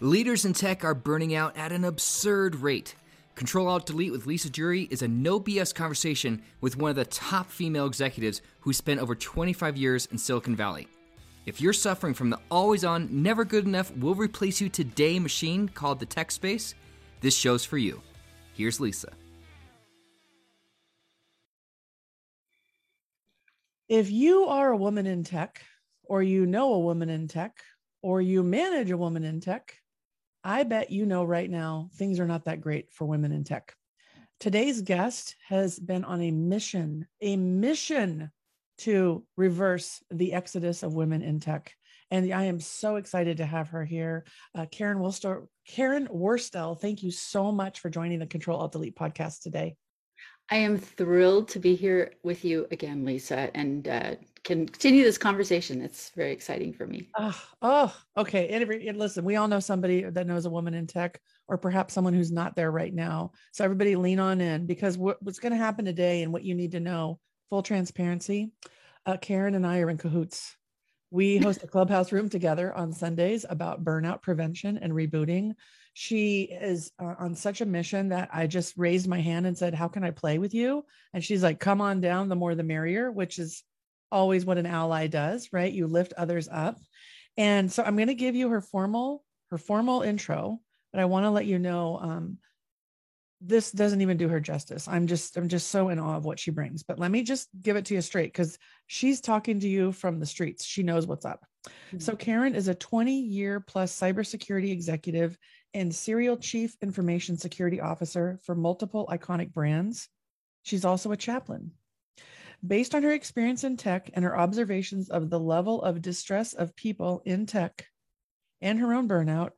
Leaders in tech are burning out at an absurd rate. Control Alt Delete with Lisa Jury is a no BS conversation with one of the top female executives who spent over 25 years in Silicon Valley. If you're suffering from the always on, never good enough, will replace you today machine called the tech space, this show's for you. Here's Lisa. If you are a woman in tech, or you know a woman in tech, or you manage a woman in tech, I bet you know right now things are not that great for women in tech. Today's guest has been on a mission, a mission to reverse the exodus of women in tech. And I am so excited to have her here. Uh, Karen Worstell, Karen Worstell, thank you so much for joining the Control Alt Delete podcast today. I am thrilled to be here with you again, Lisa, and uh, continue this conversation. It's very exciting for me. Oh, oh okay. And, and listen, we all know somebody that knows a woman in tech, or perhaps someone who's not there right now. So everybody lean on in because what, what's going to happen today and what you need to know, full transparency. Uh, Karen and I are in cahoots. We host a clubhouse room together on Sundays about burnout prevention and rebooting. She is uh, on such a mission that I just raised my hand and said, How can I play with you? And she's like, Come on down, the more the merrier, which is always what an ally does, right? You lift others up. And so I'm going to give you her formal her formal intro, but I want to let you know um, this doesn't even do her justice. I'm just I'm just so in awe of what she brings. But let me just give it to you straight because she's talking to you from the streets. She knows what's up. Mm-hmm. So Karen is a 20 year plus cybersecurity executive and serial chief information security officer for multiple iconic brands. She's also a chaplain. Based on her experience in tech and her observations of the level of distress of people in tech and her own burnout,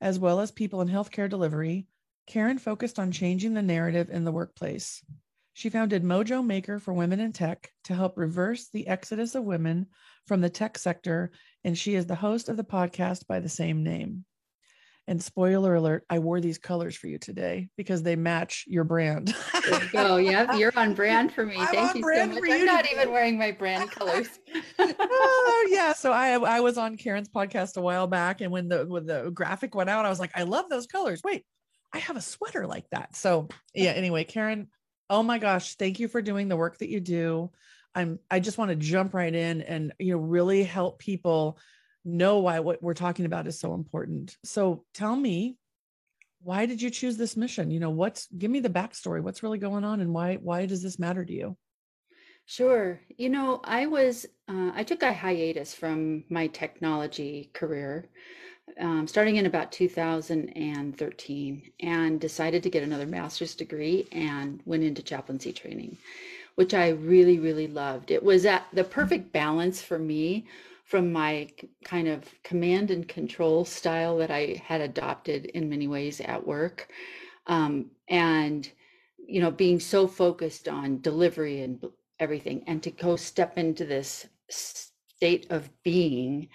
as well as people in healthcare delivery, Karen focused on changing the narrative in the workplace. She founded Mojo Maker for Women in Tech to help reverse the exodus of women from the tech sector, and she is the host of the podcast by the same name. And spoiler alert, I wore these colors for you today because they match your brand. there you go. Yeah, you're on brand for me. I'm Thank you so much. I'm not even wearing my brand colors. oh yeah. So I I was on Karen's podcast a while back, and when the when the graphic went out, I was like, I love those colors. Wait, I have a sweater like that. So yeah. Anyway, Karen, oh my gosh, thank you for doing the work that you do. I'm I just want to jump right in and you know really help people know why what we're talking about is so important. So tell me, why did you choose this mission? You know, what's give me the backstory. What's really going on, and why why does this matter to you? Sure. You know, I was uh, I took a hiatus from my technology career, um, starting in about 2013, and decided to get another master's degree and went into chaplaincy training, which I really really loved. It was at the perfect balance for me from my kind of command and control style that I had adopted in many ways at work. Um, and, you know, being so focused on delivery and everything, and to go step into this state of being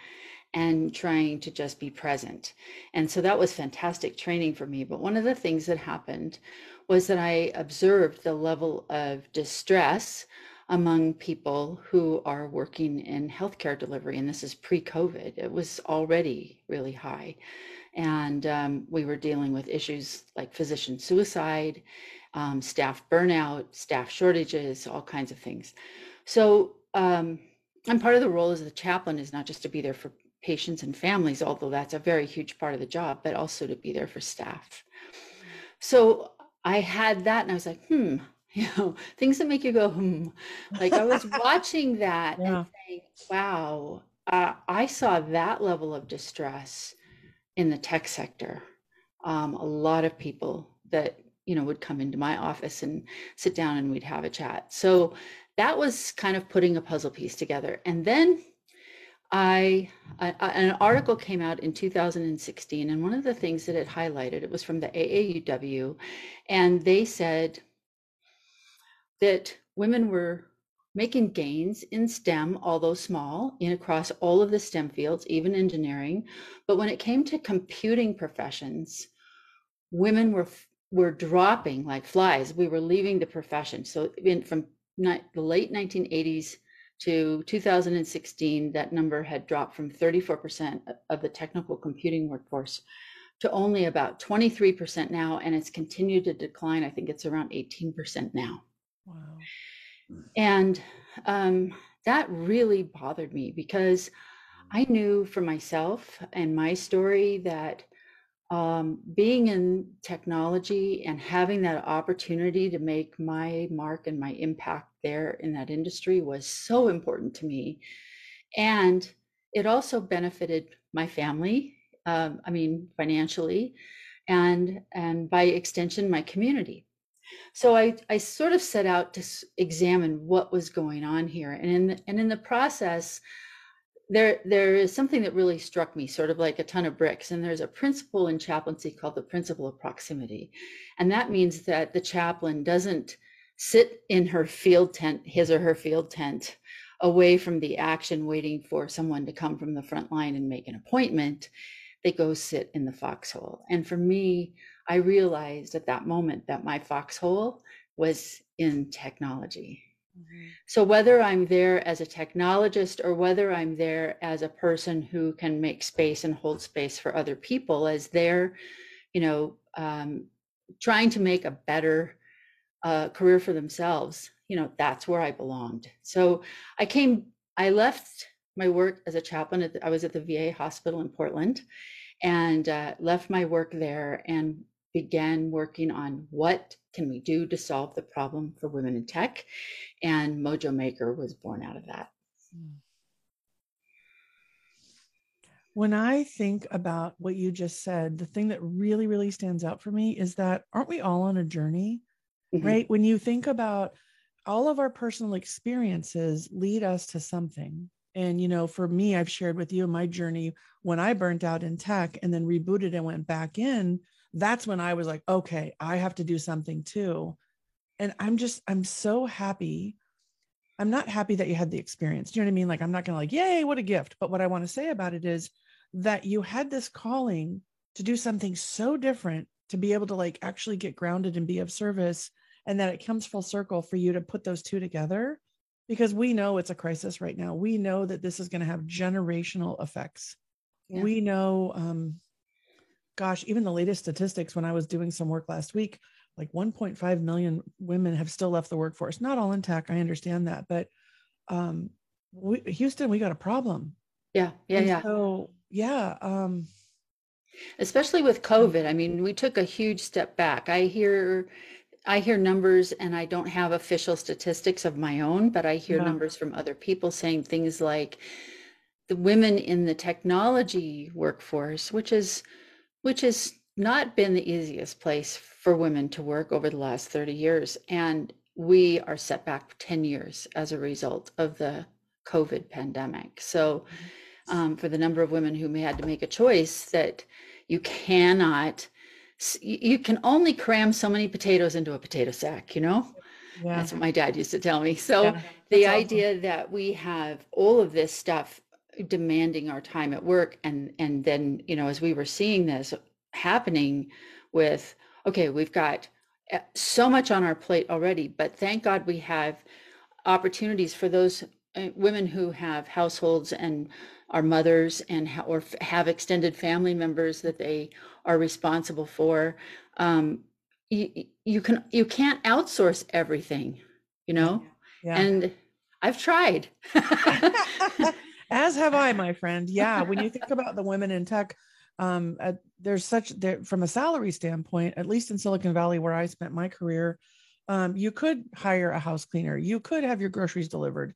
and trying to just be present. And so that was fantastic training for me. But one of the things that happened was that I observed the level of distress among people who are working in healthcare delivery. And this is pre COVID, it was already really high. And um, we were dealing with issues like physician suicide, um, staff burnout, staff shortages, all kinds of things. So, um, and part of the role as a chaplain is not just to be there for patients and families, although that's a very huge part of the job, but also to be there for staff. So I had that and I was like, hmm, you know things that make you go hmm. Like i was watching that yeah. and saying wow uh, i saw that level of distress in the tech sector. Um, a lot of people that you know would come into my office and sit down and we'd have a chat. So that was kind of putting a puzzle piece together. And then I, I, an article came out in 2016 and one of the things that it highlighted it was from the AAUW and they said that women were making gains in STEM, although small, in across all of the STEM fields, even engineering. But when it came to computing professions, women were were dropping like flies. We were leaving the profession. So in, from ni- the late 1980s to 2016, that number had dropped from 34% of the technical computing workforce to only about 23% now, and it's continued to decline. I think it's around 18% now. Wow. And um, that really bothered me because I knew for myself and my story that um, being in technology and having that opportunity to make my mark and my impact there in that industry was so important to me. And it also benefited my family, um, I mean, financially, and, and by extension, my community. So I, I sort of set out to examine what was going on here. And in the, and in the process, there there is something that really struck me sort of like a ton of bricks and there's a principle in chaplaincy called the principle of proximity and that means that the chaplain doesn't sit in her field tent his or her field tent away from the action waiting for someone to come from the front line and make an appointment they go sit in the foxhole and for me i realized at that moment that my foxhole was in technology Mm-hmm. So whether I'm there as a technologist or whether I'm there as a person who can make space and hold space for other people as they're, you know, um, trying to make a better uh, career for themselves, you know, that's where I belonged. So I came, I left my work as a chaplain. The, I was at the VA hospital in Portland and uh, left my work there and began working on what can we do to solve the problem for women in tech and mojo maker was born out of that. When i think about what you just said the thing that really really stands out for me is that aren't we all on a journey mm-hmm. right? When you think about all of our personal experiences lead us to something. And you know for me i've shared with you my journey when i burnt out in tech and then rebooted and went back in that's when I was like, okay, I have to do something too. And I'm just, I'm so happy. I'm not happy that you had the experience. Do you know what I mean? Like, I'm not going to like, yay, what a gift. But what I want to say about it is that you had this calling to do something so different to be able to like actually get grounded and be of service. And that it comes full circle for you to put those two together because we know it's a crisis right now. We know that this is going to have generational effects. Yeah. We know um, gosh, even the latest statistics when I was doing some work last week, like 1.5 million women have still left the workforce. Not all in tech, I understand that, but um, we, Houston, we got a problem. Yeah, yeah, and yeah. So yeah, um, especially with COVID. I mean, we took a huge step back. I hear I hear numbers and I don't have official statistics of my own, but I hear yeah. numbers from other people saying things like the women in the technology workforce, which is which has not been the easiest place for women to work over the last 30 years. And we are set back 10 years as a result of the COVID pandemic. So, um, for the number of women who had to make a choice that you cannot, you can only cram so many potatoes into a potato sack, you know? Yeah. That's what my dad used to tell me. So, yeah, the awesome. idea that we have all of this stuff demanding our time at work and and then you know as we were seeing this happening with okay we've got eh, so much on our plate already but thank god we have opportunities for those eh, women who have households and are mothers and ha- or have extended family members that they are responsible for. Um, you, you can you can't outsource everything you know? Yeah. and i've tried As have I, my friend. Yeah. When you think about the women in tech, um, uh, there's such there from a salary standpoint, at least in Silicon Valley, where I spent my career, um, you could hire a house cleaner. You could have your groceries delivered.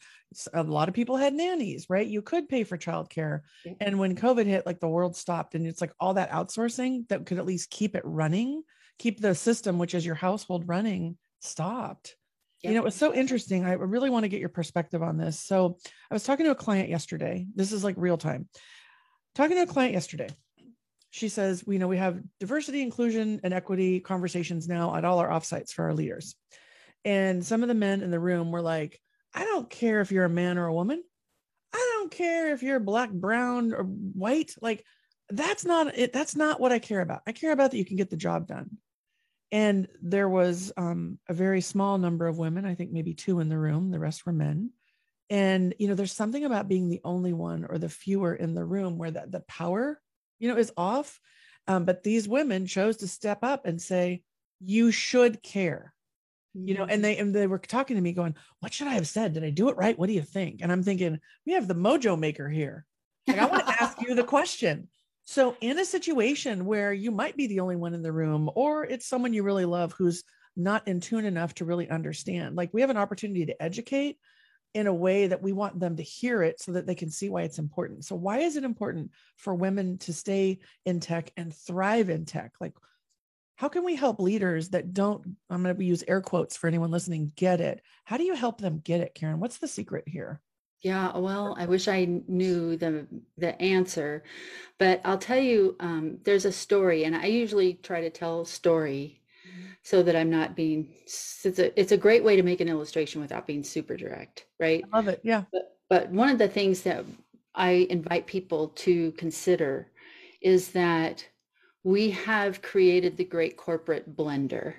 A lot of people had nannies, right? You could pay for childcare. And when COVID hit, like the world stopped, and it's like all that outsourcing that could at least keep it running, keep the system, which is your household running, stopped. Yep. You know, it was so interesting. I really want to get your perspective on this. So, I was talking to a client yesterday. This is like real time. Talking to a client yesterday. She says, you know, we have diversity, inclusion, and equity conversations now at all our offsites for our leaders. And some of the men in the room were like, I don't care if you're a man or a woman. I don't care if you're black, brown, or white. Like, that's not it. That's not what I care about. I care about that you can get the job done and there was um, a very small number of women i think maybe two in the room the rest were men and you know there's something about being the only one or the fewer in the room where that the power you know is off Um, but these women chose to step up and say, you should care. You know, and mm-hmm. they and they were talking to me going, What should I have said? Did I do it right? What do you think? And I'm thinking, we have the mojo maker here. Like, I want to ask you the question. So, in a situation where you might be the only one in the room, or it's someone you really love who's not in tune enough to really understand, like we have an opportunity to educate in a way that we want them to hear it so that they can see why it's important. So, why is it important for women to stay in tech and thrive in tech? Like, how can we help leaders that don't, I'm going to use air quotes for anyone listening, get it? How do you help them get it, Karen? What's the secret here? Yeah, well, I wish I knew the the answer, but I'll tell you. Um, there's a story, and I usually try to tell a story so that I'm not being it's a it's a great way to make an illustration without being super direct, right? I love it. Yeah. But, but one of the things that I invite people to consider is that we have created the great corporate blender,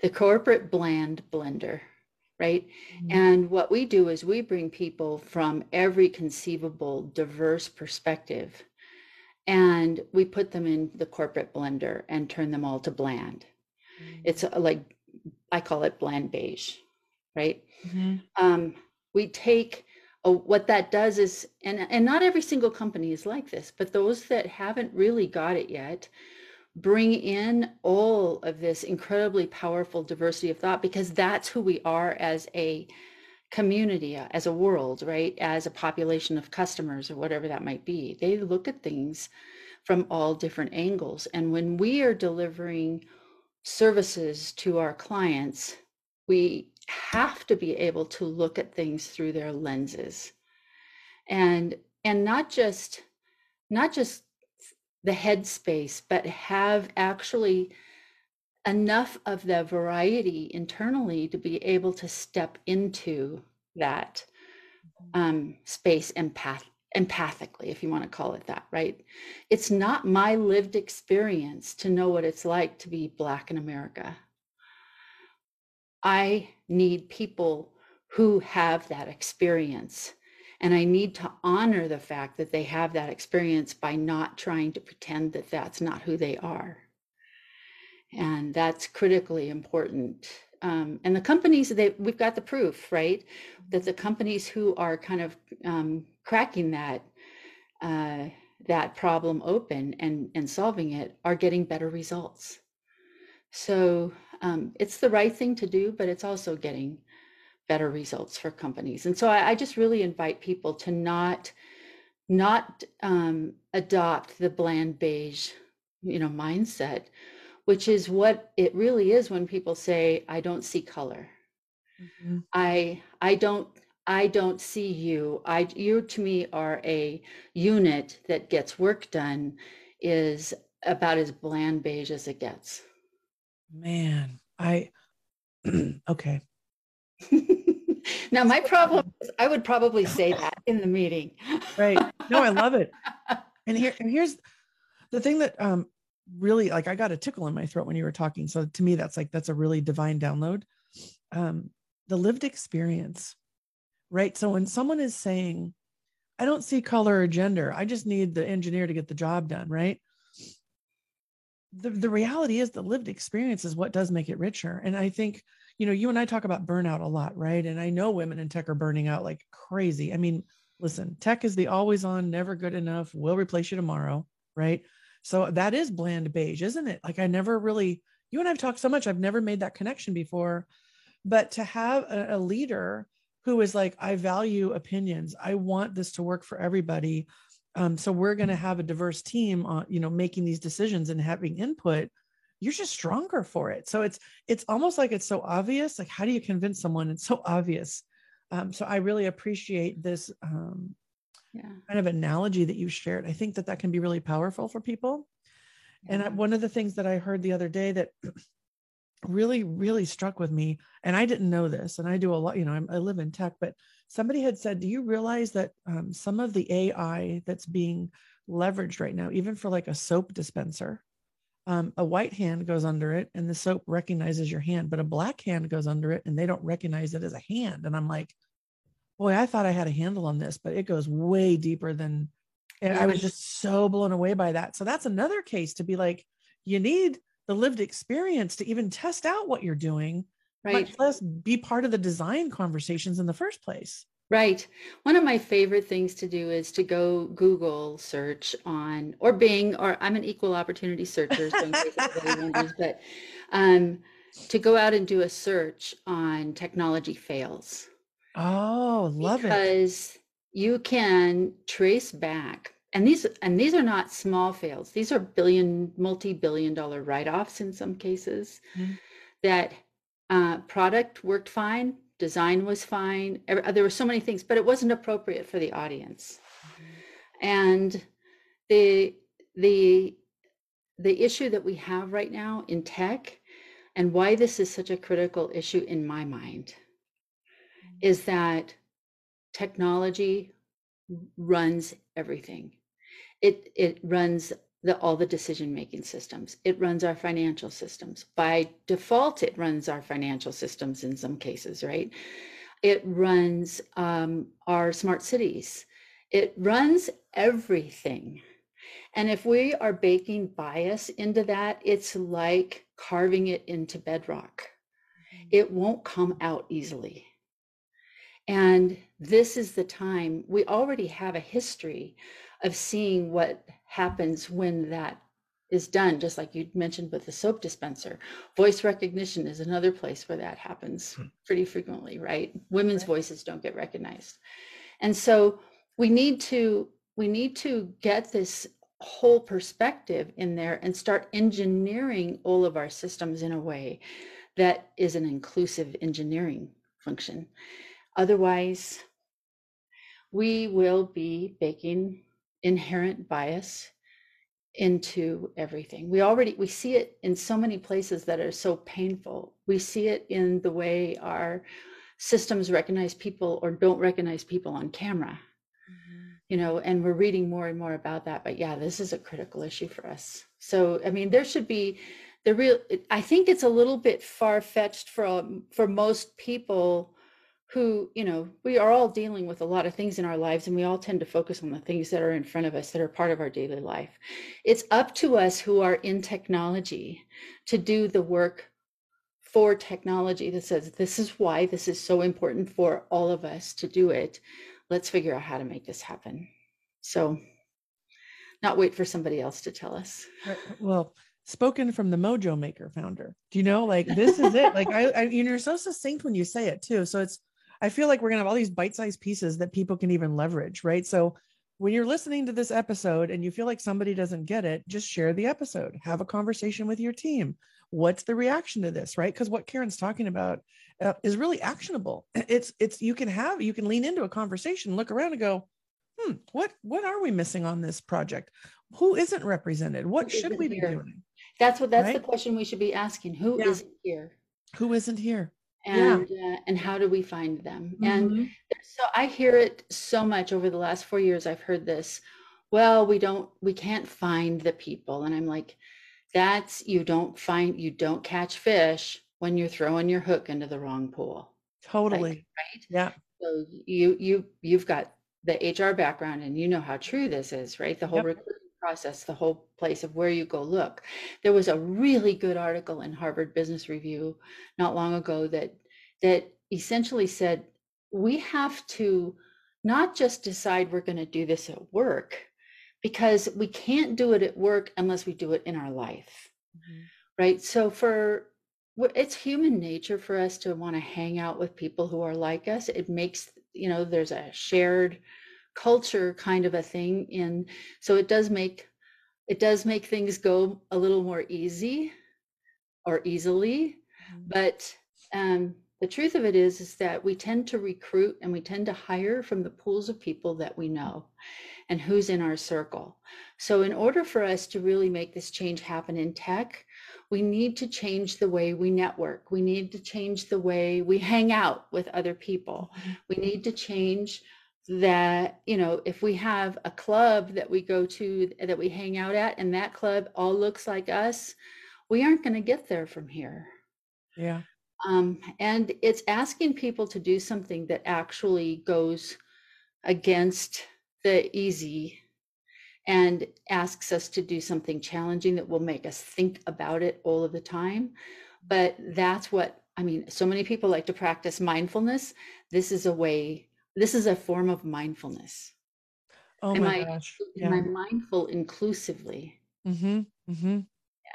the corporate bland blender, right? Mm-hmm. And what we do is we bring people from every conceivable diverse perspective and we put them in the corporate blender and turn them all to bland. Mm-hmm. It's like I call it bland beige, right? Mm-hmm. Um, we take a, what that does is, and and not every single company is like this, but those that haven't really got it yet, bring in all of this incredibly powerful diversity of thought because that's who we are as a community, as a world, right? As a population of customers or whatever that might be. They look at things from all different angles, and when we are delivering services to our clients, we have to be able to look at things through their lenses and and not just not just the headspace but have actually enough of the variety internally to be able to step into that mm-hmm. um, space empath empathically, if you want to call it that, right? It's not my lived experience to know what it's like to be Black in America. I need people who have that experience. And I need to honor the fact that they have that experience by not trying to pretend that that's not who they are. And that's critically important. Um, and the companies they we've got the proof right? That the companies who are kind of um, cracking that uh, that problem open and and solving it are getting better results. So um, it's the right thing to do but it's also getting better results for companies. And so I, I just really invite people to not not um, adopt the bland beige you know mindset which is what it really is when people say i don't see color. Mm-hmm. i i don't i don't see you. I you to me are a unit that gets work done is about as bland beige as it gets. Man i okay now my problem is i would probably say that in the meeting right no i love it and here and here's the thing that um really like I got a tickle in my throat when you were talking. So to me, that's like that's a really divine download. Um, the lived experience, right? So when someone is saying, I don't see color or gender, I just need the engineer to get the job done, right? The, the reality is the lived experience is what does make it richer. And I think, you know, you and I talk about burnout a lot, right? And I know women in tech are burning out like crazy. I mean, listen, tech is the always on, never good enough, will replace you tomorrow, right? So that is bland beige, isn't it? Like I never really, you and I've talked so much, I've never made that connection before. But to have a, a leader who is like, I value opinions, I want this to work for everybody. Um, so we're going to have a diverse team on, you know, making these decisions and having input you're just stronger for it so it's it's almost like it's so obvious like how do you convince someone it's so obvious um, so i really appreciate this um, yeah. kind of analogy that you shared. I think that that can be really powerful for people. Yeah. And I, one of the things that I heard the other day that really, really struck with me, and I didn't know this, and I do a lot, you know, I'm, i live in tech, but somebody had said, Do you realize that um, some of the AI that's being leveraged right now, even for like a soap dispenser, um, a white hand goes under it and the soap recognizes your hand, but a black hand goes under it and they don't recognize it as a hand. And I'm like, boy, I thought I had a handle on this, but it goes way deeper than And I was just so blown away by that. So that's another case to be like, you need the lived experience to even test out what you're doing, right? Much less be part of the design conversations in the first place. Right. One of my favorite things to do is to go Google search on or Bing or I'm an equal opportunity searcher, so wonders, but um, to go out and do a search on technology fails. Oh, love because it. Because you can trace back and these and these are not small fails. These are billion, multi-billion dollar write-offs in some cases mm-hmm. that uh, product worked fine, design was fine. Uh, there were so many things, but it wasn't appropriate for the audience. And the the the issue that we have right now in tech and why this is such a critical issue in my mind is that technology runs everything. It it runs the, all the decision making systems. It runs our financial systems. By default, it runs our financial systems in some cases, right? It runs um, our smart cities. It runs everything. And if we are baking bias into that, it's like carving it into bedrock. Mm-hmm. It won't come out easily. And this is the time we already have a history of seeing what happens when that is done, just like you mentioned with the soap dispenser. Voice recognition is another place where that happens hmm. pretty frequently, right? Women's voices don't get recognized. And so we need to we need to get this whole perspective in there and start engineering all of our systems in a way that is an inclusive engineering function. Otherwise, we will be baking inherent bias into everything. We already we see it in so many places that are so painful. We see it in the way our systems recognize people or don't recognize people on camera. Mm-hmm. You know, and we're reading more and more about that. But yeah, this is a critical issue for us. So I mean, there should be the real. I think it's a little bit far fetched for for most people who, you know, we are all dealing with a lot of things in our lives and we all tend to focus on the things that are in front of us that are part of our daily life. It's up to us who are in technology to do the work for technology that says this is why this is so important for all of us to do it. Let's figure out how to make this happen. So, not wait for somebody else to tell us. Uh, uh, well, spoken from the mojo maker founder do you know like this is it like I, I you're so succinct when you say it too so it's I feel like we're going to have all these bite sized pieces that people can even leverage, right? So when you're listening to this episode and you feel like somebody doesn't get it, just share the episode, have a conversation with your team. What's the reaction to this, right? Because what Karen's talking about uh, is really actionable. It's it's you can have you can lean into a conversation, look around and go, hmm, what what are we missing on this project? Who isn't represented? What should we be doing? That's what that's right? the question we should be asking. Who yeah. not here? Who isn't here? And yeah. uh, and how do we find them? Mm-hmm. and so i hear it so much over the last four years i've heard this well we don't we can't find the people. And i'm like that's you don't find you don't catch fish when you're throwing your hook into the wrong pool. Totally. like, right? Yeah. So you you you've got the hr background and you know how true this is right? The whole yep. recruitment process the whole place of where you go look. There was a really good article in Harvard Business Review not long ago that that essentially said we have to not just decide we're going to do this at work because we can't do it at work unless we do it in our life. Mm-hmm. Right? So for it's human nature for us to want to hang out with people who are like us. It makes, you know, there's a shared culture kind of a thing in so it does make it does make things go a little more easy or easily mm-hmm. but um, the truth of it is is that we tend to recruit and we tend to hire from the pools of people that we know and who's in our circle so in order for us to really make this change happen in tech we need to change the way we network we need to change the way we hang out with other people mm-hmm. we need to change that you know if we have a club that we go to that we hang out at and that club all looks like us we aren't going to get there from here yeah um, and it's asking people to do something that actually goes against the easy and asks us to do something challenging that will make us think about it all of the time. But that's what I mean. So many people like to practice mindfulness. This is a way, this is a form of mindfulness. Oh am my I gosh. am Yeah. I mindful inclusively? Mm-hmm. Mm-hmm.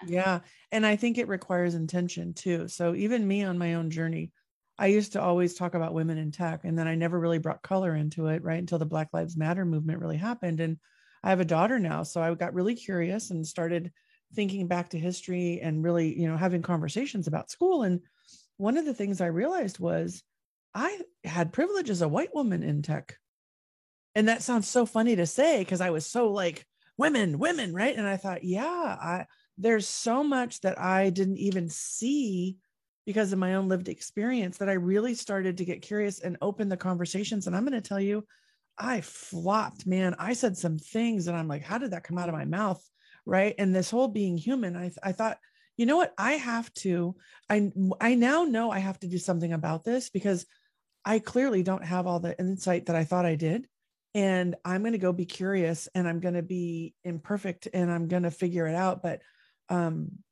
Yeah. Yeah. And I think it requires intention too. So even me on my own journey, I used to always talk about women in tech, and then I never really brought color into it, right? Until the Black Lives Matter movement really happened. And I have a daughter now. So I got really curious and started thinking back to history and really, you know, having conversations about school. And one of the things I realized was I had privilege as a white woman in tech. And that sounds so funny to say because I was so like, women, women, right? And I thought, yeah, I there's so much that I didn't even see because of my own lived experience that I really started to get curious and open the conversations. And I'm going to tell you, I flopped, man. I said some things and I'm like, how did that come out of my mouth? Right. And this whole being human, I, I thought, you know what? I have to, I, I now know I have to do something about this because I clearly don't have all the insight that I thought I did. And I'm going to go be curious and I'm going to be imperfect and I'm going to figure it out. But um,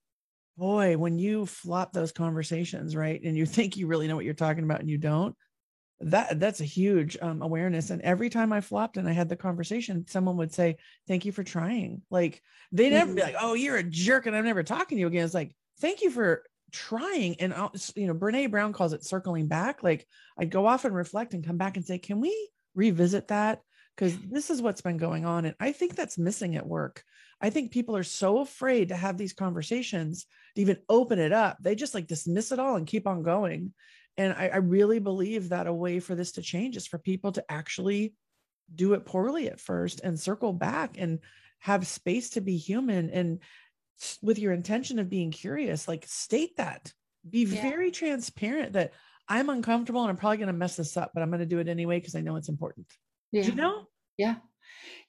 boy, when you flop those conversations, right, and you think you really know what you're talking about and you don't, that that's a huge um, awareness. And every time I flopped and I had the conversation, someone would say, "Thank you for trying." Like they never be Mhm. like, "Oh, you're a jerk," and I'm never talking to you again. It's like, "Thank you for." Trying and you know brene brown calls it circling back like i'd go off and reflect and come back and say can we revisit that? Because this is what's been going on and i think that's missing at work. I think people are so afraid to have these conversations to even open it up. They just like dismiss it all and keep on going. And I, I really believe that a way for this to change is for people to actually do it poorly at first and circle back and have space to be human and with your intention of being curious like state that be Yeah. very transparent that i'm uncomfortable and i'm probably going to mess this up but i'm going to do it anyway because i know it's important Yeah. you know Yeah.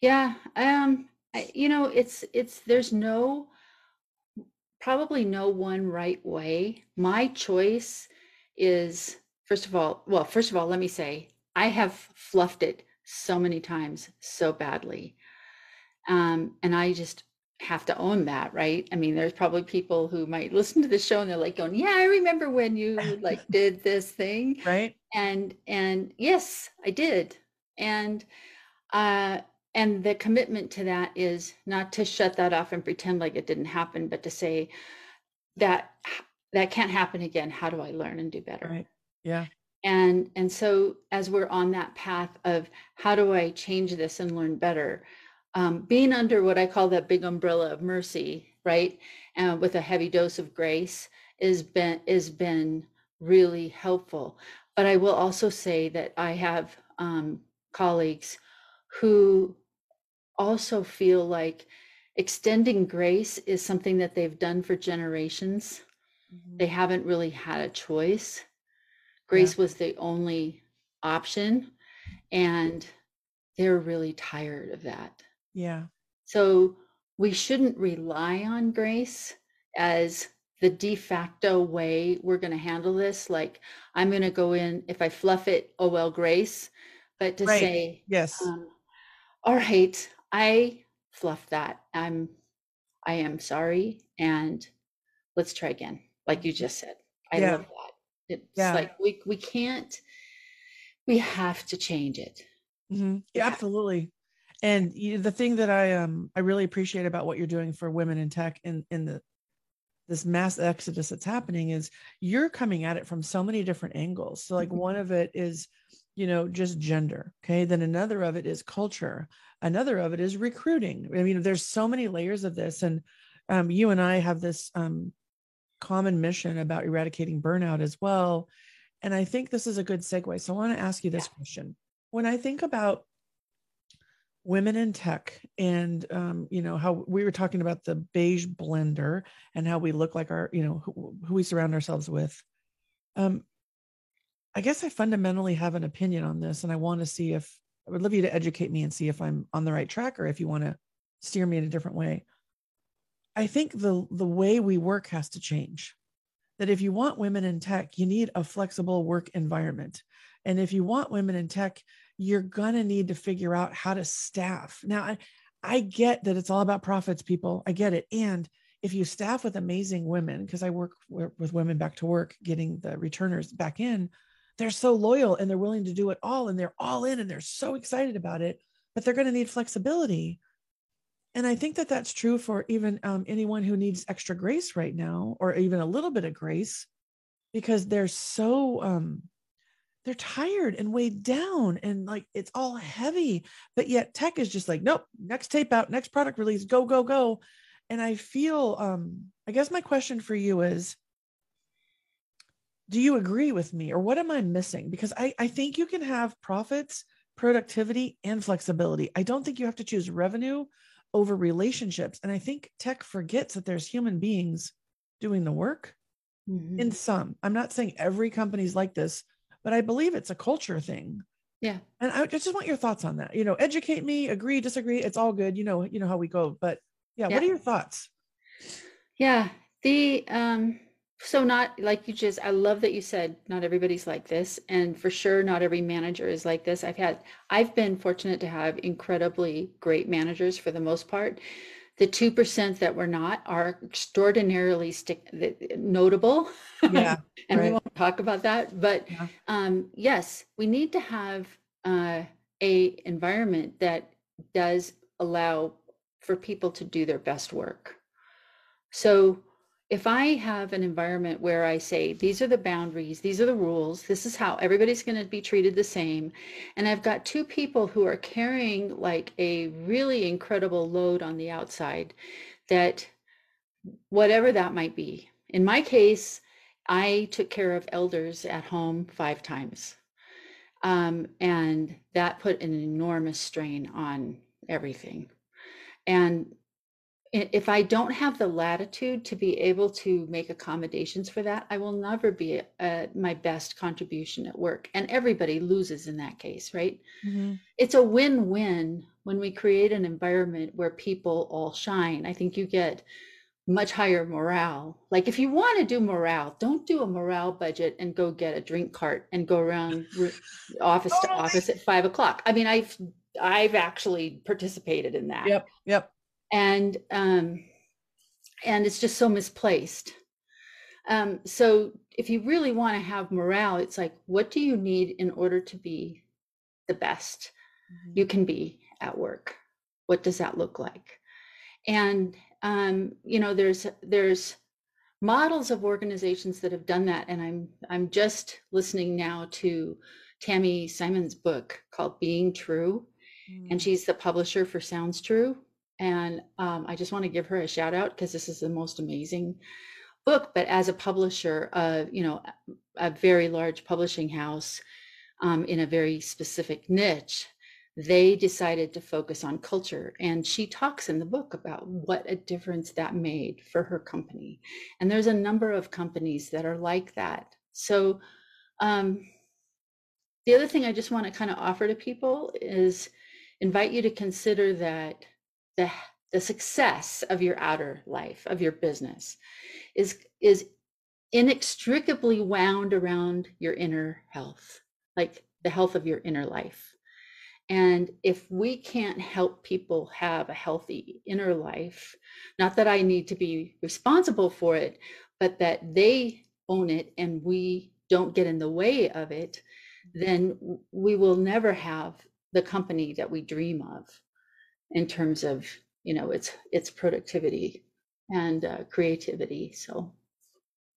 Yeah. Um, I, you know, it's, it's, there's no, probably no one right way. My choice is, first of all, well, first of all, let me say, I have fluffed it so many times so badly. Um, and I just have to own that, right? I mean, there's probably people who might listen to the show and they're like going, yeah, I remember when you like did this thing. Right. And and yes i did. And uh and the commitment to that is not to shut that off and pretend like it didn't happen but to say that that can't happen again. How do i learn and do better? Right. Yeah. And and so as we're on that path of how do i change this and learn better um, being under what i call that big umbrella of mercy right uh, with a heavy dose of grace is been is been really helpful but i will also say that i have um, colleagues who also feel like extending grace is something that they've done for generations Mhm. they haven't really had a choice. Grace was the only option, and they're really tired of that. Yeah So we shouldn't rely on grace as the de facto way we're going to handle this. Like, I'm going to go in, if I fluff it, oh well, grace. But to Right. say, yes um, all right, I fluff that. I'm, I am sorry, and let's try again, like you just said. I Yeah. love that. It's Yeah. like we we can't. We have to change it. Mhm. Yeah. Yeah, absolutely. And you, the thing that I um I really appreciate about what you're doing for women in tech in in the this mass exodus that's happening is you're coming at it from so many different angles. So like Mhm. one of it is, you know, just gender. Okay. Then another of it is culture. Another of it is recruiting. I mean, there's so many layers of this. And um, you and I have this um, common mission about eradicating burnout as well. And I think this is a good segue. So I want to ask you this question. When I think about women in tech and um, you know how we were talking about the beige blender and how we look like our you know who, who we surround ourselves with. Um, i guess i fundamentally have an opinion on this and i want to see if i would love you to educate me and see if i'm on the right track or if you want to steer me in a different way. I think the the way we work has to change. That if you want women in tech you need a flexible work environment. And if you want women in tech you're going to need to figure out how to staff. Now, I, I get that it's all about profits, people. I get it. And if you staff with amazing women, because I work with women back to work, getting the returners back in, they're so loyal and they're willing to do it all and they're all in and they're so excited about it, but they're going to need flexibility. And I think that that's true for even um, anyone who needs extra grace right now, or even a little bit of grace, because they're so um, they're tired and weighed down and like it's all heavy. But yet tech is just like, nope, next tape out, next product release, go, go, go and I feel, um, I guess my question for you is, do you agree with me or what am I missing? Because I, I think you can have profits, productivity, and flexibility. I don't think you have to choose revenue over relationships. And I think tech forgets that there's human beings doing the work mm-hmm. in some. I'm not saying every company's like this, but I believe it's a culture thing. Yeah. And I just want your thoughts on that. You know, educate me, agree, disagree. It's all good. You know, you know how we go. But yeah, yeah. what are your thoughts yeah the um so not like you just i love that you said not everybody's like this and for sure not every manager is like this i've had i've been fortunate to have incredibly great managers for the most part the 2% that we're not are extraordinarily stick, notable yeah and right. we won't talk about that but yeah. um, yes we need to have uh, a environment that does allow for people to do their best work. So if I have an environment where I say, these are the boundaries, these are the rules, this is how everybody's going to be treated the same, and I've got two people who are carrying like a really incredible load on the outside, that whatever that might be. In my case, I took care of elders at home five times. Um, and that put an enormous strain on everything. And if I don't have the latitude to be able to make accommodations for that, I will never be at my best contribution at work. And everybody loses in that case, right? Mm-hmm. It's a win win when we create an environment where people all shine. I think you get much higher morale. Like if you want to do morale, don't do a morale budget and go get a drink cart and go around office to office at five o'clock. I mean, I've I've actually participated in that. Yep. Yep. And um, and it's just so misplaced. Um, so if you really want to have morale, it's like, what do you need in order to be the best mm-hmm. you can be at work? What does that look like? And um, you know, there's there's models of organizations that have done that, and I'm I'm just listening now to Tami Simon's book called Being True, mm. and she's the publisher for Sounds True. And um, I just want to give her a shout out because this is the most amazing book. But as a publisher, uh, you know, a very large publishing house um, in a very specific niche, they decided to focus on culture. And she talks in the book about what a difference that made for her company. And there's a number of companies that are like that. So, um, the other thing I just want to kind of offer to people is invite you to consider that the the success of your outer life of your business is is inextricably wound around your inner health like the health of your inner life. And if we can't help people have a healthy inner life not that i need to be responsible for it but that they own it and we don't get in the way of it then we will never have the company that we dream of in terms of you know its its productivity and uh, creativity so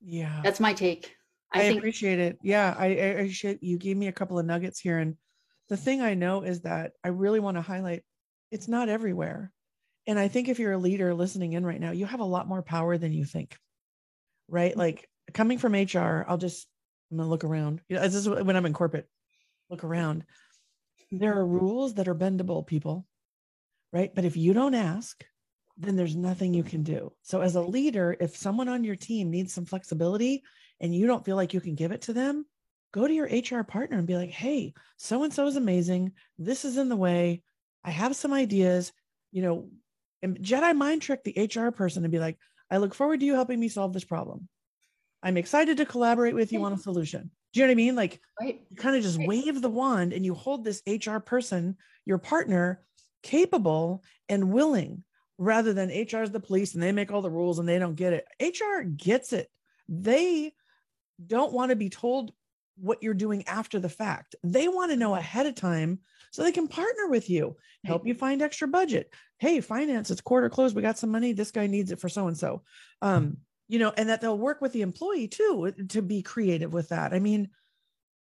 yeah. that's my take. I, I think- appreciate it. Yeah I, I appreciate you gave me a couple of nuggets here and the thing i know is that i really want to highlight it's not everywhere and i think if you're a leader listening in right now you have a lot more power than you think right? Mm-hmm. like coming from hr i'll just i'm gonna look around. You know, this is when i'm in corporate look around. There are rules that are bendable, people, right? But if you don't ask, then there's nothing you can do. So, as a leader, if someone on your team needs some flexibility and you don't feel like you can give it to them, go to your HR partner and be like, hey, so and so is amazing. This is in the way. I have some ideas. You know, and Jedi mind trick the HR person and be like, I look forward to you helping me solve this problem. I'm excited to collaborate with you on a solution. Do you know what I mean? Like right. you kind of just right. wave the wand and you hold this HR person, your partner, capable and willing rather than HR is the police and they make all the rules and they don't get it. HR gets it. They don't want to be told what you're doing after the fact. They want to know ahead of time so they can partner with you, help you find extra budget. Hey, finance, it's quarter close. We got some money. This guy needs it for so and so. Um, you know, and that they'll work with the employee too to be creative with that. I mean,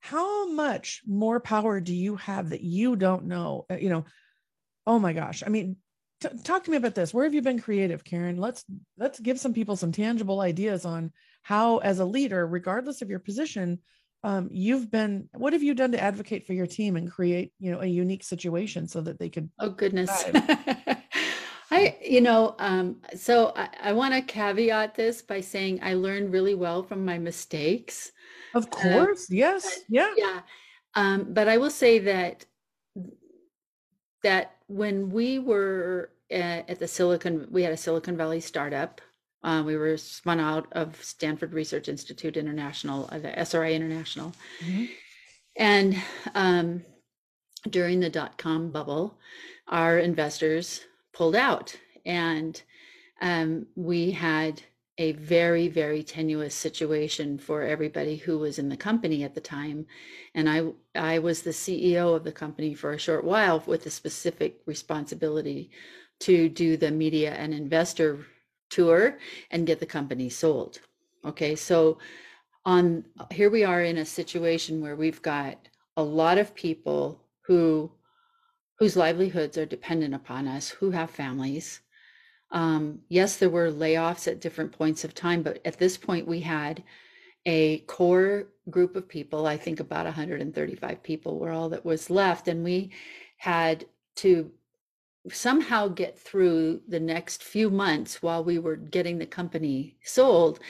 how much more power do you have that you don't know? Uh, you know, oh my gosh. I mean, t- talk to me about this. Where have you been creative, Karen? Let's let's give some people some tangible ideas on how, as a leader, regardless of your position, um, you've been. What have you done to advocate for your team and create, you know, a unique situation so that they could? Oh goodness. I, you know, um, so I, I want to caveat this by saying I learned really well from my mistakes. Of uh, course, uh, yes, yeah, yeah. Um, but I will say that that when we were at, at, the Silicon, we had a Silicon Valley startup. Uh, we were spun out of Stanford Research Institute International, uh, the SRI International, mm-hmm. and um, during the dot com bubble, our investors pulled out, and um, we had a very very tenuous situation for everybody who was in the company at the time. And i i was the ceo of the company for a short while with the specific responsibility to do the media and investor tour and get the company sold. Okay so on here we are in a situation where we've got a lot of people who whose livelihoods are dependent upon us who have families um, yes, there were layoffs at different points of time, but at this point we had a core group of people. I think about 135 people were all that was left. And we had to somehow get through the next few months while we were getting the company sold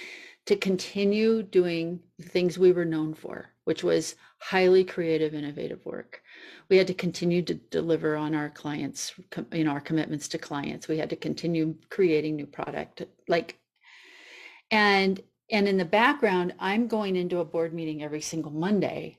to continue doing the things we were known for, which was highly creative, innovative work we had to continue to deliver on our clients you know our commitments to clients we had to continue creating new product like and and in the background i'm going into a board meeting every single monday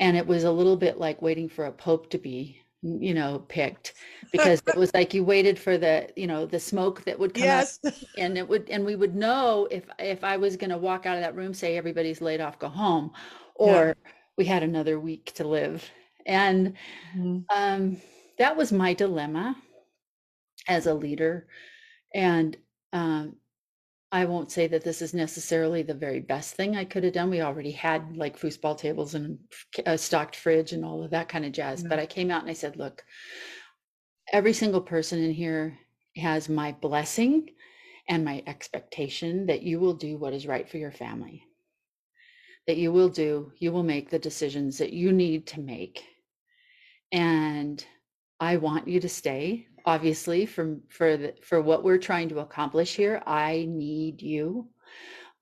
and it was a little bit like waiting for a pope to be you know picked because it was like you waited for the you know the smoke that would come yes. up and it would and we would know if if i was going to walk out of that room say everybody's laid off go home or yeah. we had another week to live and mm-hmm. um, that was my dilemma as a leader. And um, I won't say that this is necessarily the very best thing I could have done. We already had like foosball tables and a stocked fridge and all of that kind of jazz. But I came out and I said, look, every single person in here has my blessing and my expectation that you will do what is right for your family. That you will do, you will make the decisions that you need to make and I want you to stay. Obviously, for for the, for what we're trying to accomplish here, I need you,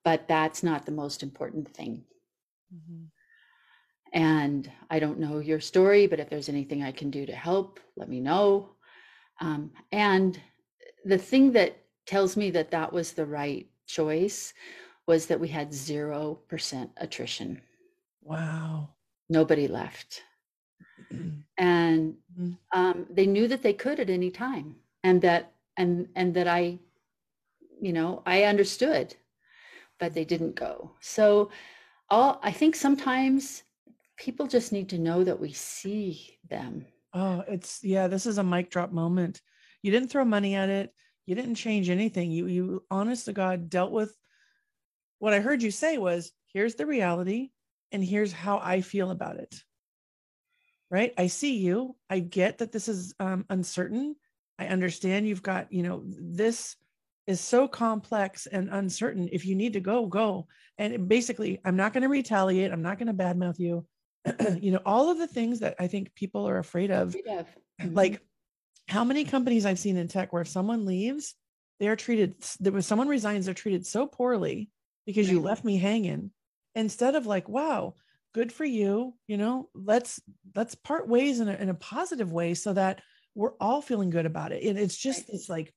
but that's not the most important thing. Mm-hmm. And I don't know your story, but if there's anything I can do to help, let me know. Um, and the thing that tells me that that was the right choice was that we had 0% attrition. Wow. Nobody left. And mm-hmm. um, they knew that they could at any time and that and and that i you know i understood but they didn't go. So all i think sometimes people just need to know that we see them. Oh it's yeah this is a mic drop moment. You didn't throw money at it. You didn't change anything. You you honest to god dealt with what i heard you say was here's the reality and here's how i feel about it right? I see you. I get that this is um, uncertain. I understand you've got, you know, this is so complex and uncertain. If you need to go, go. And basically, I'm not going to retaliate. I'm not going to badmouth you. you know, all of the things that I think people are afraid of. Yeah. Like mm-hmm. how many companies I've seen in tech where if someone leaves, they are treated, there was someone resigns, they're treated so poorly because right. you left me hanging instead of like, wow, good for you you know let's let's part ways in a, in a positive way so that we're all feeling good about it. And it's just it's like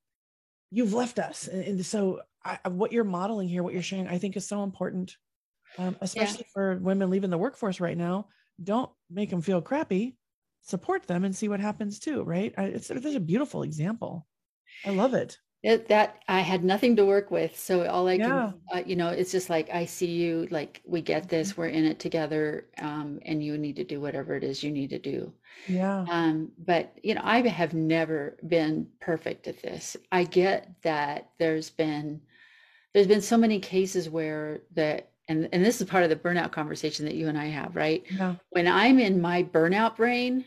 you've left us. And, and so I, what you're modeling here what you're sharing i think is so important um, especially yeah. for women leaving the workforce right now. Don't make them feel crappy. Support them and see what happens too right? I, it's there's a beautiful example. I love it it, that I had nothing to work with. So all I can, uh, you know, it's just like, I see you, like, we get this, we're in it together. Um, and you need to do whatever it is you need to do. yeah Um, but you know, I have never been perfect at this. I get that there's been there's been so many cases where that and and this is part of the burnout conversation that you and I have, right? yeah When I'm in my burnout brain,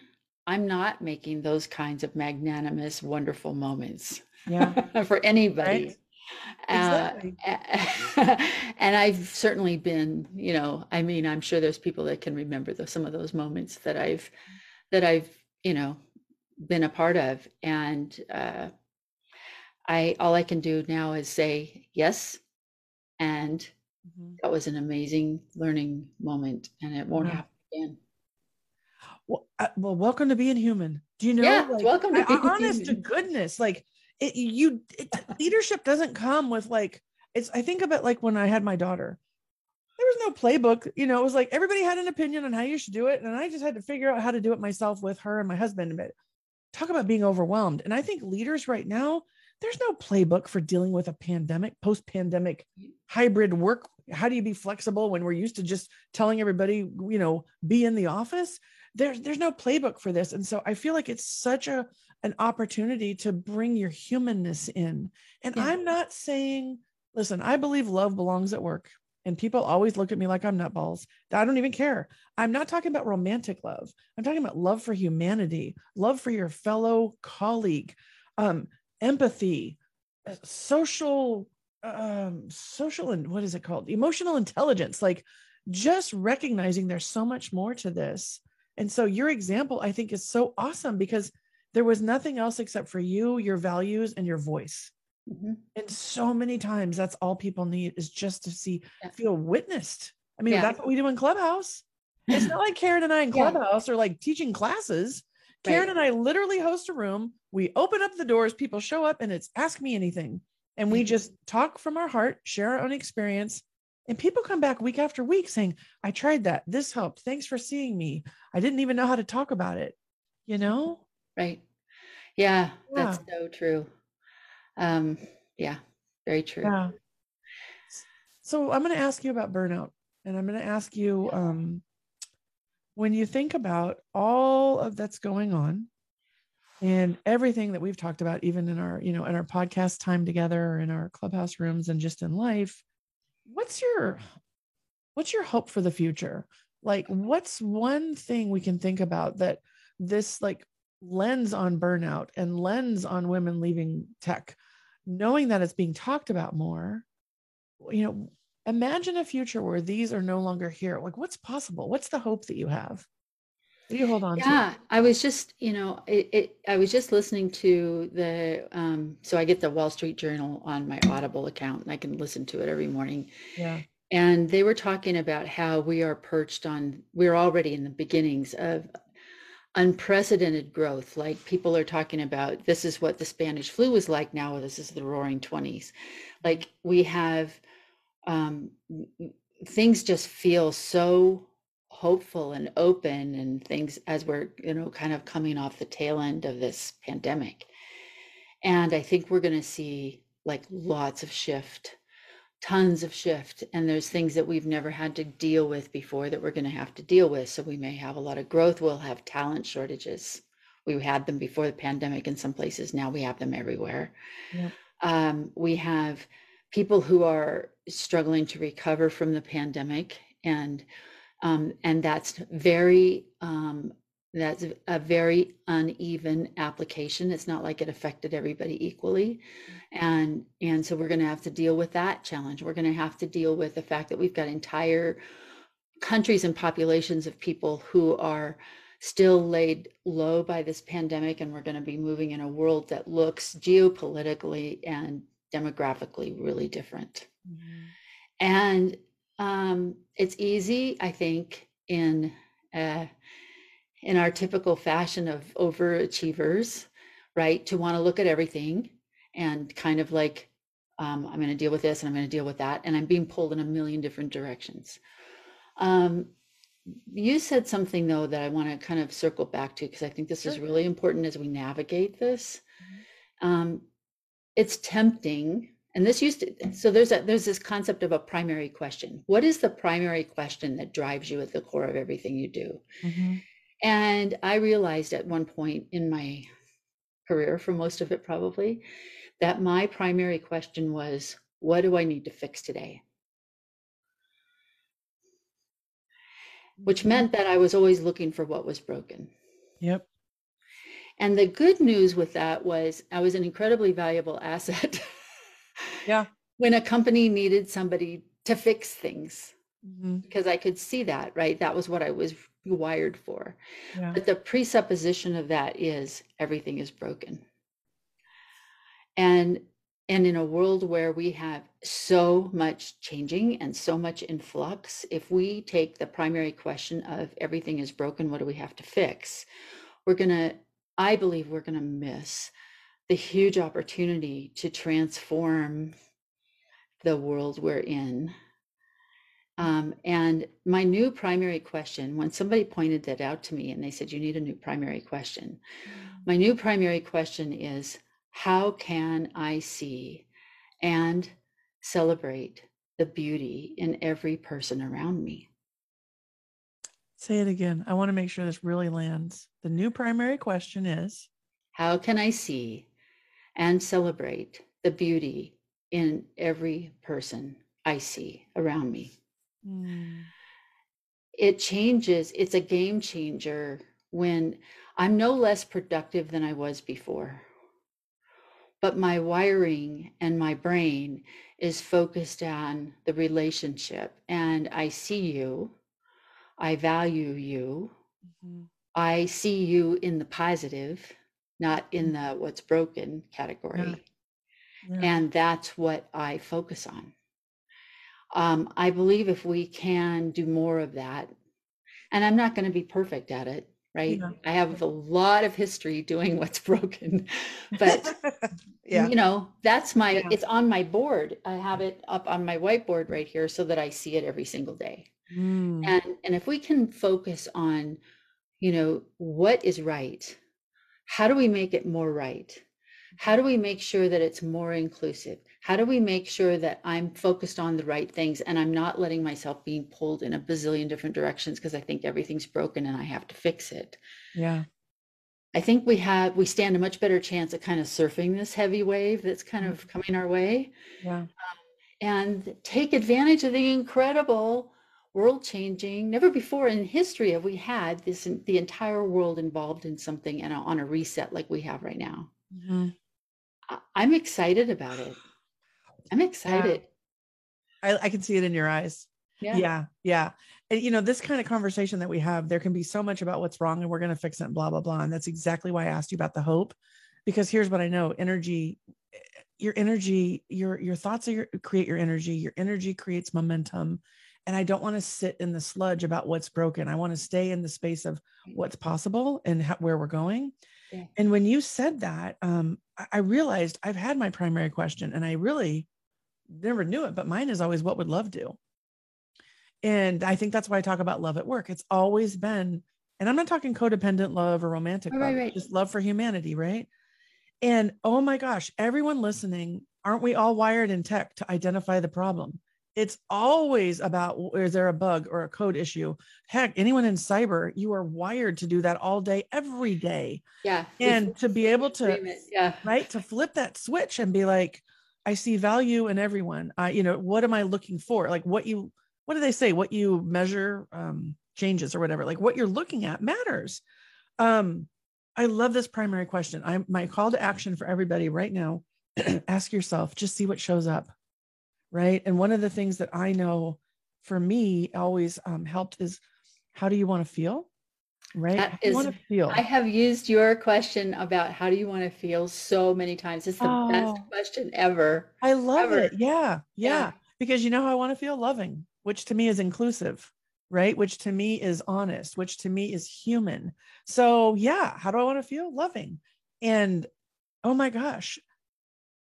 I'm not making those kinds of magnanimous, wonderful moments yeah for anybody. Right. Uh, Exactly. and I've certainly been, you know, I mean, I'm sure there's people that can remember those, some of those moments that I've, that I've, you know, been a part of. And uh, I, all I can do now is say yes. And Mhm. that was an amazing learning moment and it won't Yeah. happen again. well, uh, well welcome to being human do you know Yeah, like, welcome to I- honest to goodness like it, you it, leadership doesn't come with like it's i think of it like when i had my daughter. There was no playbook you know it was like everybody had an opinion on how you should do it and i just had to figure out how to do it myself with her and my husband but talk about being overwhelmed. And i think leaders right now there's no playbook for dealing with a pandemic post-pandemic hybrid work. How do you be flexible when we're used to just telling everybody you know be in the office? There's there's no playbook for this. And so i feel like it's such a an opportunity to bring your humanness in. And Yeah. i'm not saying listen i believe love belongs at work and people always look at me like i'm nutballs. I don't even care. I'm not talking about romantic love. I'm talking about love for humanity love for your fellow colleague um empathy uh, social um social and what is it called? Emotional intelligence like just recognizing there's so much more to this. And so your example i think is so awesome because there was nothing else except for you your values and your voice Mhm. and so many times that's all people need is just to see Yeah. feel witnessed i mean Yeah. that's what we do in clubhouse it's not like karen and i in Yeah. clubhouse are like teaching classes karen Right. and i literally host a room we open up the doors people show up and it's ask me anything and we Mhm. just talk from our heart share our own experience and people come back week after week saying i tried that this helped thanks for seeing me i didn't even know how to talk about it you know Right. Yeah, that's so true. Um, yeah, very true. Yeah. So I'm going to ask you about burnout, and I'm going to ask you um, when you think about all of that's going on, and everything that we've talked about, even in our you know in our podcast time together, or in our clubhouse rooms, and just in life. What's your what's your hope for the future? Like, what's one thing we can think about that this like lens on burnout and lens on women leaving tech knowing that it's being talked about more you know imagine a future where these are no longer here. Like what's possible? What's the hope that you have? What you hold on Yeah, I was just, you know, it, it I was just listening to the um so I get the Wall Street Journal on my Audible account and I can listen to it every morning. yeah. And they were talking about how we are perched on we're already in the beginnings of unprecedented growth. Like people are talking about this is what the Spanish flu was like now, this is the roaring 20s. Like we have um things just feel so hopeful and open and things as we're you know kind of coming off the tail end of this pandemic and i think we're going to see like lots of shift tons of shift and there's things that we've never had to deal with before that we're going to have to deal with. So we may have a lot of growth we'll have talent shortages. We had them before the pandemic in some places now we have them everywhere. Yep. um, we have people who are struggling to recover from the pandemic and um, and that's very um, that's a very uneven application. It's not like it affected everybody equally. And and so we're going to have to deal with that challenge. We're going to have to deal with the fact that we've got entire countries and populations of people who are still laid low by this pandemic and we're going to be moving in a world that looks geopolitically and demographically really different. And um, it's easy i think in uh, in our typical fashion of overachievers right to want to look at everything and kind of like um, i'm going to deal with this and i'm going to deal with that and i'm being pulled in a million different directions um, you said something though that I want to kind of circle back to because I think this is really important as we navigate this. Mm-hmm. Um, it's tempting, and this used to. So there's a there's this concept of a primary question. What is the primary question that drives you at the core of everything you do? Mm-hmm. And I realized at one point in my career, for most of it probably, that my primary question was, what do I need to fix today? which mm-hmm. meant that I was always looking for what was broken. Yep. And the good news with that was I was an incredibly valuable asset. yeah. When a company needed somebody to fix things, mm-hmm. because I could see that, right? That was what I was wired for. Yeah. But the presupposition of that is everything is broken. And and in a world where we have so much changing and so much in flux, if we take the primary question of everything is broken, what do we have to fix? We're going to, I believe, we're going to miss the huge opportunity to transform the world we're in. Um, and my new primary question, when somebody pointed that out to me and they said, You need a new primary question, my new primary question is, how can I see and celebrate the beauty in every person around me? Say it again. I want to make sure this really lands. The new primary question is How can I see and celebrate the beauty in every person I see around me? Mm. It changes, it's a game changer when I'm no less productive than I was before but my wiring and my brain is focused on the relationship and i see you i value you mm-hmm. i see you in the positive not in mm-hmm. the what's broken category yeah. Yeah. and that's what i focus on um, i believe if we can do more of that and i'm not going to be perfect at it right yeah. i have a lot of history doing what's broken but yeah. you know that's my yeah. it's on my board i have it up on my whiteboard right here so that i see it every single day mm. and and if we can focus on you know what is right how do we make it more right how do we make sure that it's more inclusive how do we make sure that i'm focused on the right things and i'm not letting myself being pulled in a bazillion different directions because i think everything's broken and i have to fix it? Yeah. I think we have we stand a much better chance of kind of surfing this heavy wave that's kind of mm-hmm. coming our way. Yeah. Um, and take advantage of the incredible world changing never before in history have we had this the entire world involved in something and on a reset like we have right now. Mm-hmm. i'm excited about it I'm excited. Yeah. I, I can see it in your eyes. Yeah. Yeah. Yeah. And you know, this kind of conversation that we have, there can be so much about what's wrong and we're going to fix it, blah, blah, blah. And that's exactly why I asked you about the hope. Because here's what I know energy, your energy, your your thoughts are your, create your energy. Your energy creates momentum. And I don't want to sit in the sludge about what's broken. I want to stay in the space of what's possible and how, where we're going. Yeah. And when you said that, um, I, I realized I've had my primary question and I really never knew it, but mine is always what would love do? And I think that's why I talk about love at work. It's always been, and I'm not talking codependent love or romantic love, right. just love for humanity, right? And oh my gosh, everyone listening, aren't we all wired in tech to identify the problem? It's always about is there a bug or a code issue? Heck, anyone in cyber, you are wired to do that all day, every day. Yeah. And to be able to, yeah, right, to flip that switch and be like, I see value in everyone. I, you know, what am I looking for? Like what you, what do they say? What you measure um, changes or whatever. Like what you're looking at matters. Um, I love this primary question. I my call to action for everybody right now. ask yourself, just see what shows up, right? And one of the things that I know for me always um, helped is, how do you want to feel? Right? That is, want to feel? I have used your question about how do you want to feel so many times. It's the oh, best question ever i love ever. it. Yeah, yeah, yeah. Because you know how i want to feel? Loving which to me is inclusive right? Which to me is honest which to me is human. So yeah how do i want to feel? Loving. And oh my gosh.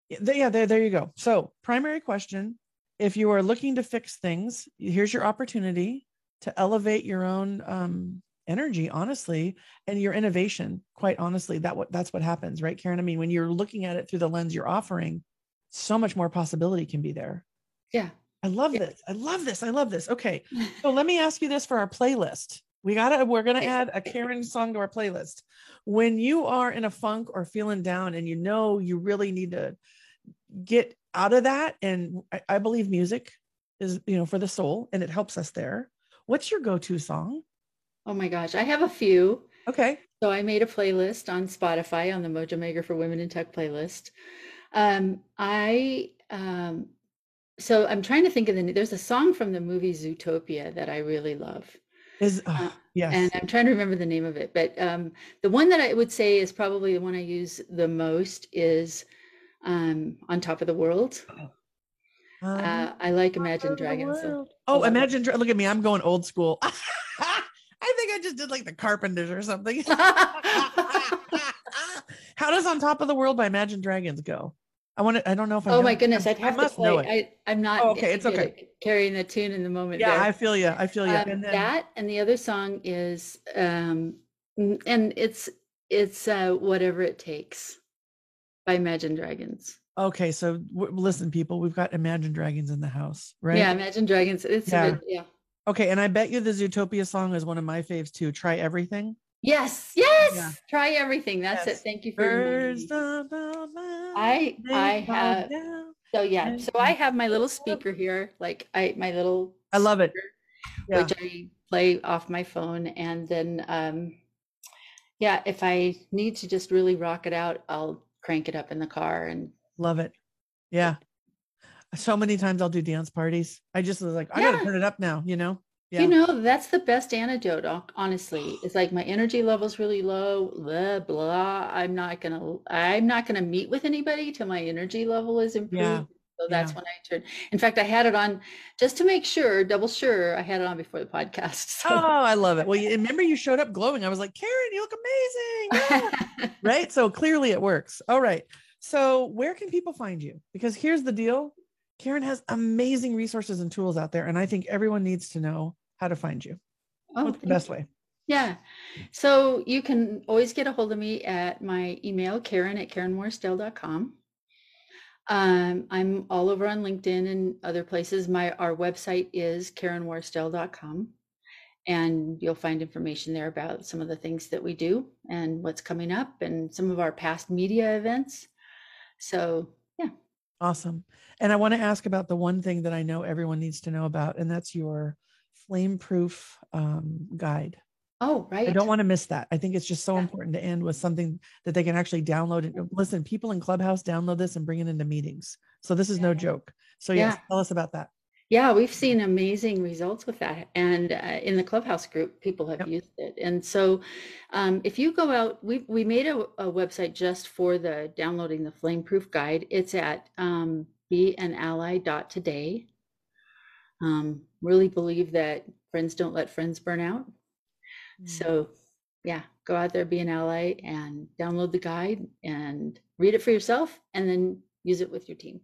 Yeah there, there you go. So primary question if you are looking to fix things here's your opportunity to elevate your own um, energy, honestly, and your innovation. Quite honestly, that what that's what happens, right, Karen? I mean, when you're looking at it through the lens you're offering, so much more possibility can be there. Yeah. I love Yeah. this. I love this. I love this. Okay. So let me ask you this for our playlist. We gotta, we're gonna add a Karen song to our playlist. When you are in a funk or feeling down and you know you really need to get out of that, and I, I believe music is, you know, for the soul and it helps us there. What's your go-to song? Oh my gosh, I have a few. Okay. So I made a playlist on Spotify on the Mojo Maker for Women in Tech playlist. Um, I um, so I'm trying to think of the there's a song from the movie Zootopia that I really love. Is Uh, yes. And I'm trying to remember the name of it, but um, the one that I would say is probably the one I use the most is um, "On Top of the World." Um, Uh, I like Imagine Dragons. so- Oh. Imagine. Look at me. I'm going old school. I think I just did like the Carpenters or something. How does "On Top of the World" by Imagine Dragons go? I want to. I don't know if I. oh my it. goodness, I- I'd I have to must know play. it. I, I'm not. Oh, okay, it's okay. Carrying the tune in the moment. Yeah, there. I feel you. I feel you. Um, and then, that and the other song is um and it's it's uh whatever it takes by Imagine Dragons. okay, so w- listen, people, we've got Imagine Dragons in the house, right? Yeah, Imagine Dragons. It's Yeah. bit, yeah. Okay, and I bet you the Zootopia song is one of my faves too. Try everything. Yes, yes. Yeah. Try everything. That's Yes. it. Thank you for Birds of I I have so yeah. So I have my little speaker here, like I my little I love it. speaker, Yeah. which I play off my phone, and then um yeah, if I need to just really rock it out, I'll crank it up in the car and Love it. Yeah. So many times I'll do dance parties. I just was like, I gotta turn it up now, you know? Yeah. You know, that's the best antidote, honestly. It's like my energy level's really low, blah blah. I'm not gonna I'm not gonna meet with anybody till my energy level is improved. So that's yeah. when I turn. In fact, I had it on just to make sure, double sure, I had it on before the podcast. So. Oh, I love it. Well, you, remember you showed up glowing. I was like, Karen, you look amazing. Yeah. right. So clearly it works. All right. So where can people find you? Because here's the deal. Karen has amazing resources and tools out there. And I think everyone needs to know how to find you. Oh, What's the best way? Yeah. So you can always get a hold of me at my email, Karen at KarenWorstell.com. Um, I'm all over on LinkedIn and other places. My our website is KarenWorstell.com. And you'll find information there about some of the things that we do and what's coming up and some of our past media events. So. Awesome. And I want to ask about the one thing that I know everyone needs to know about, and that's your flame proof um, guide. Oh, right. I don't want to miss that. I think it's just so Yeah. important to end with something that they can actually download. And listen, people in Clubhouse download this and bring it into meetings. So this is no joke. So yes, Yeah. tell us about that. Yeah, we've seen amazing results with that. And uh, in the Clubhouse group, people have Yep. used it. And so um, if you go out, we, we made a, a website just for the downloading the Flameproof Guide. It's at um, beanally.today. Um, really believe that friends don't let friends burn out. Mm. So yeah, go out there, be an ally and download the guide and read it for yourself and then use it with your team.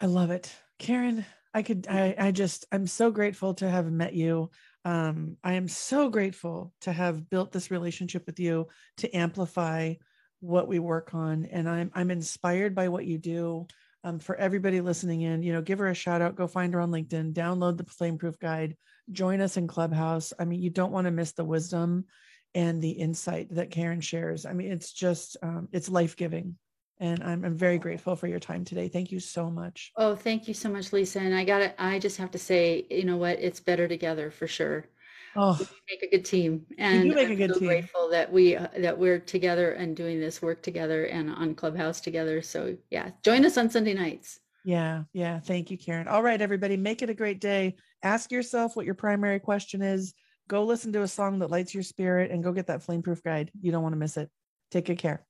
I love it. Karen, I could, I, I just, I'm so grateful to have met you. Um, I am so grateful to have built this relationship with you to amplify what we work on. And I'm, I'm inspired by what you do. Um, for everybody listening in, you know, give her a shout out, go find her on LinkedIn, download the Flameproof Guide, join us in Clubhouse. I mean, you don't want to miss the wisdom and the insight that Karen shares. I mean, it's just, um, it's life giving. And I'm, I'm very grateful for your time today. Thank you so much. Oh, thank you so much, Lisa. And I got to I just have to say, you know what? It's better together for sure. Oh, We make a good team. And you make a I'm good so team. grateful that we uh, that we're together and doing this work together and on Clubhouse together. So yeah, join us on Sunday nights. yeah. Yeah. Thank you, Karen. All right, everybody, make it a great day. Ask yourself what your primary question is. Go listen to a song that lights your spirit and go get that flameproof guide. You don't want to miss it. Take good care.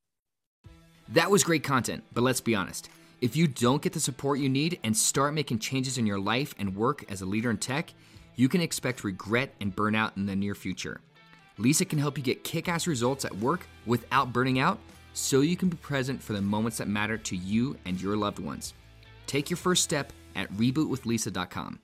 That was great content, but let's be honest. If you don't get the support you need and start making changes in your life and work as a leader in tech, you can expect regret and burnout in the near future. Lisa can help you get kick ass results at work without burning out so you can be present for the moments that matter to you and your loved ones. Take your first step at rebootwithlisa.com.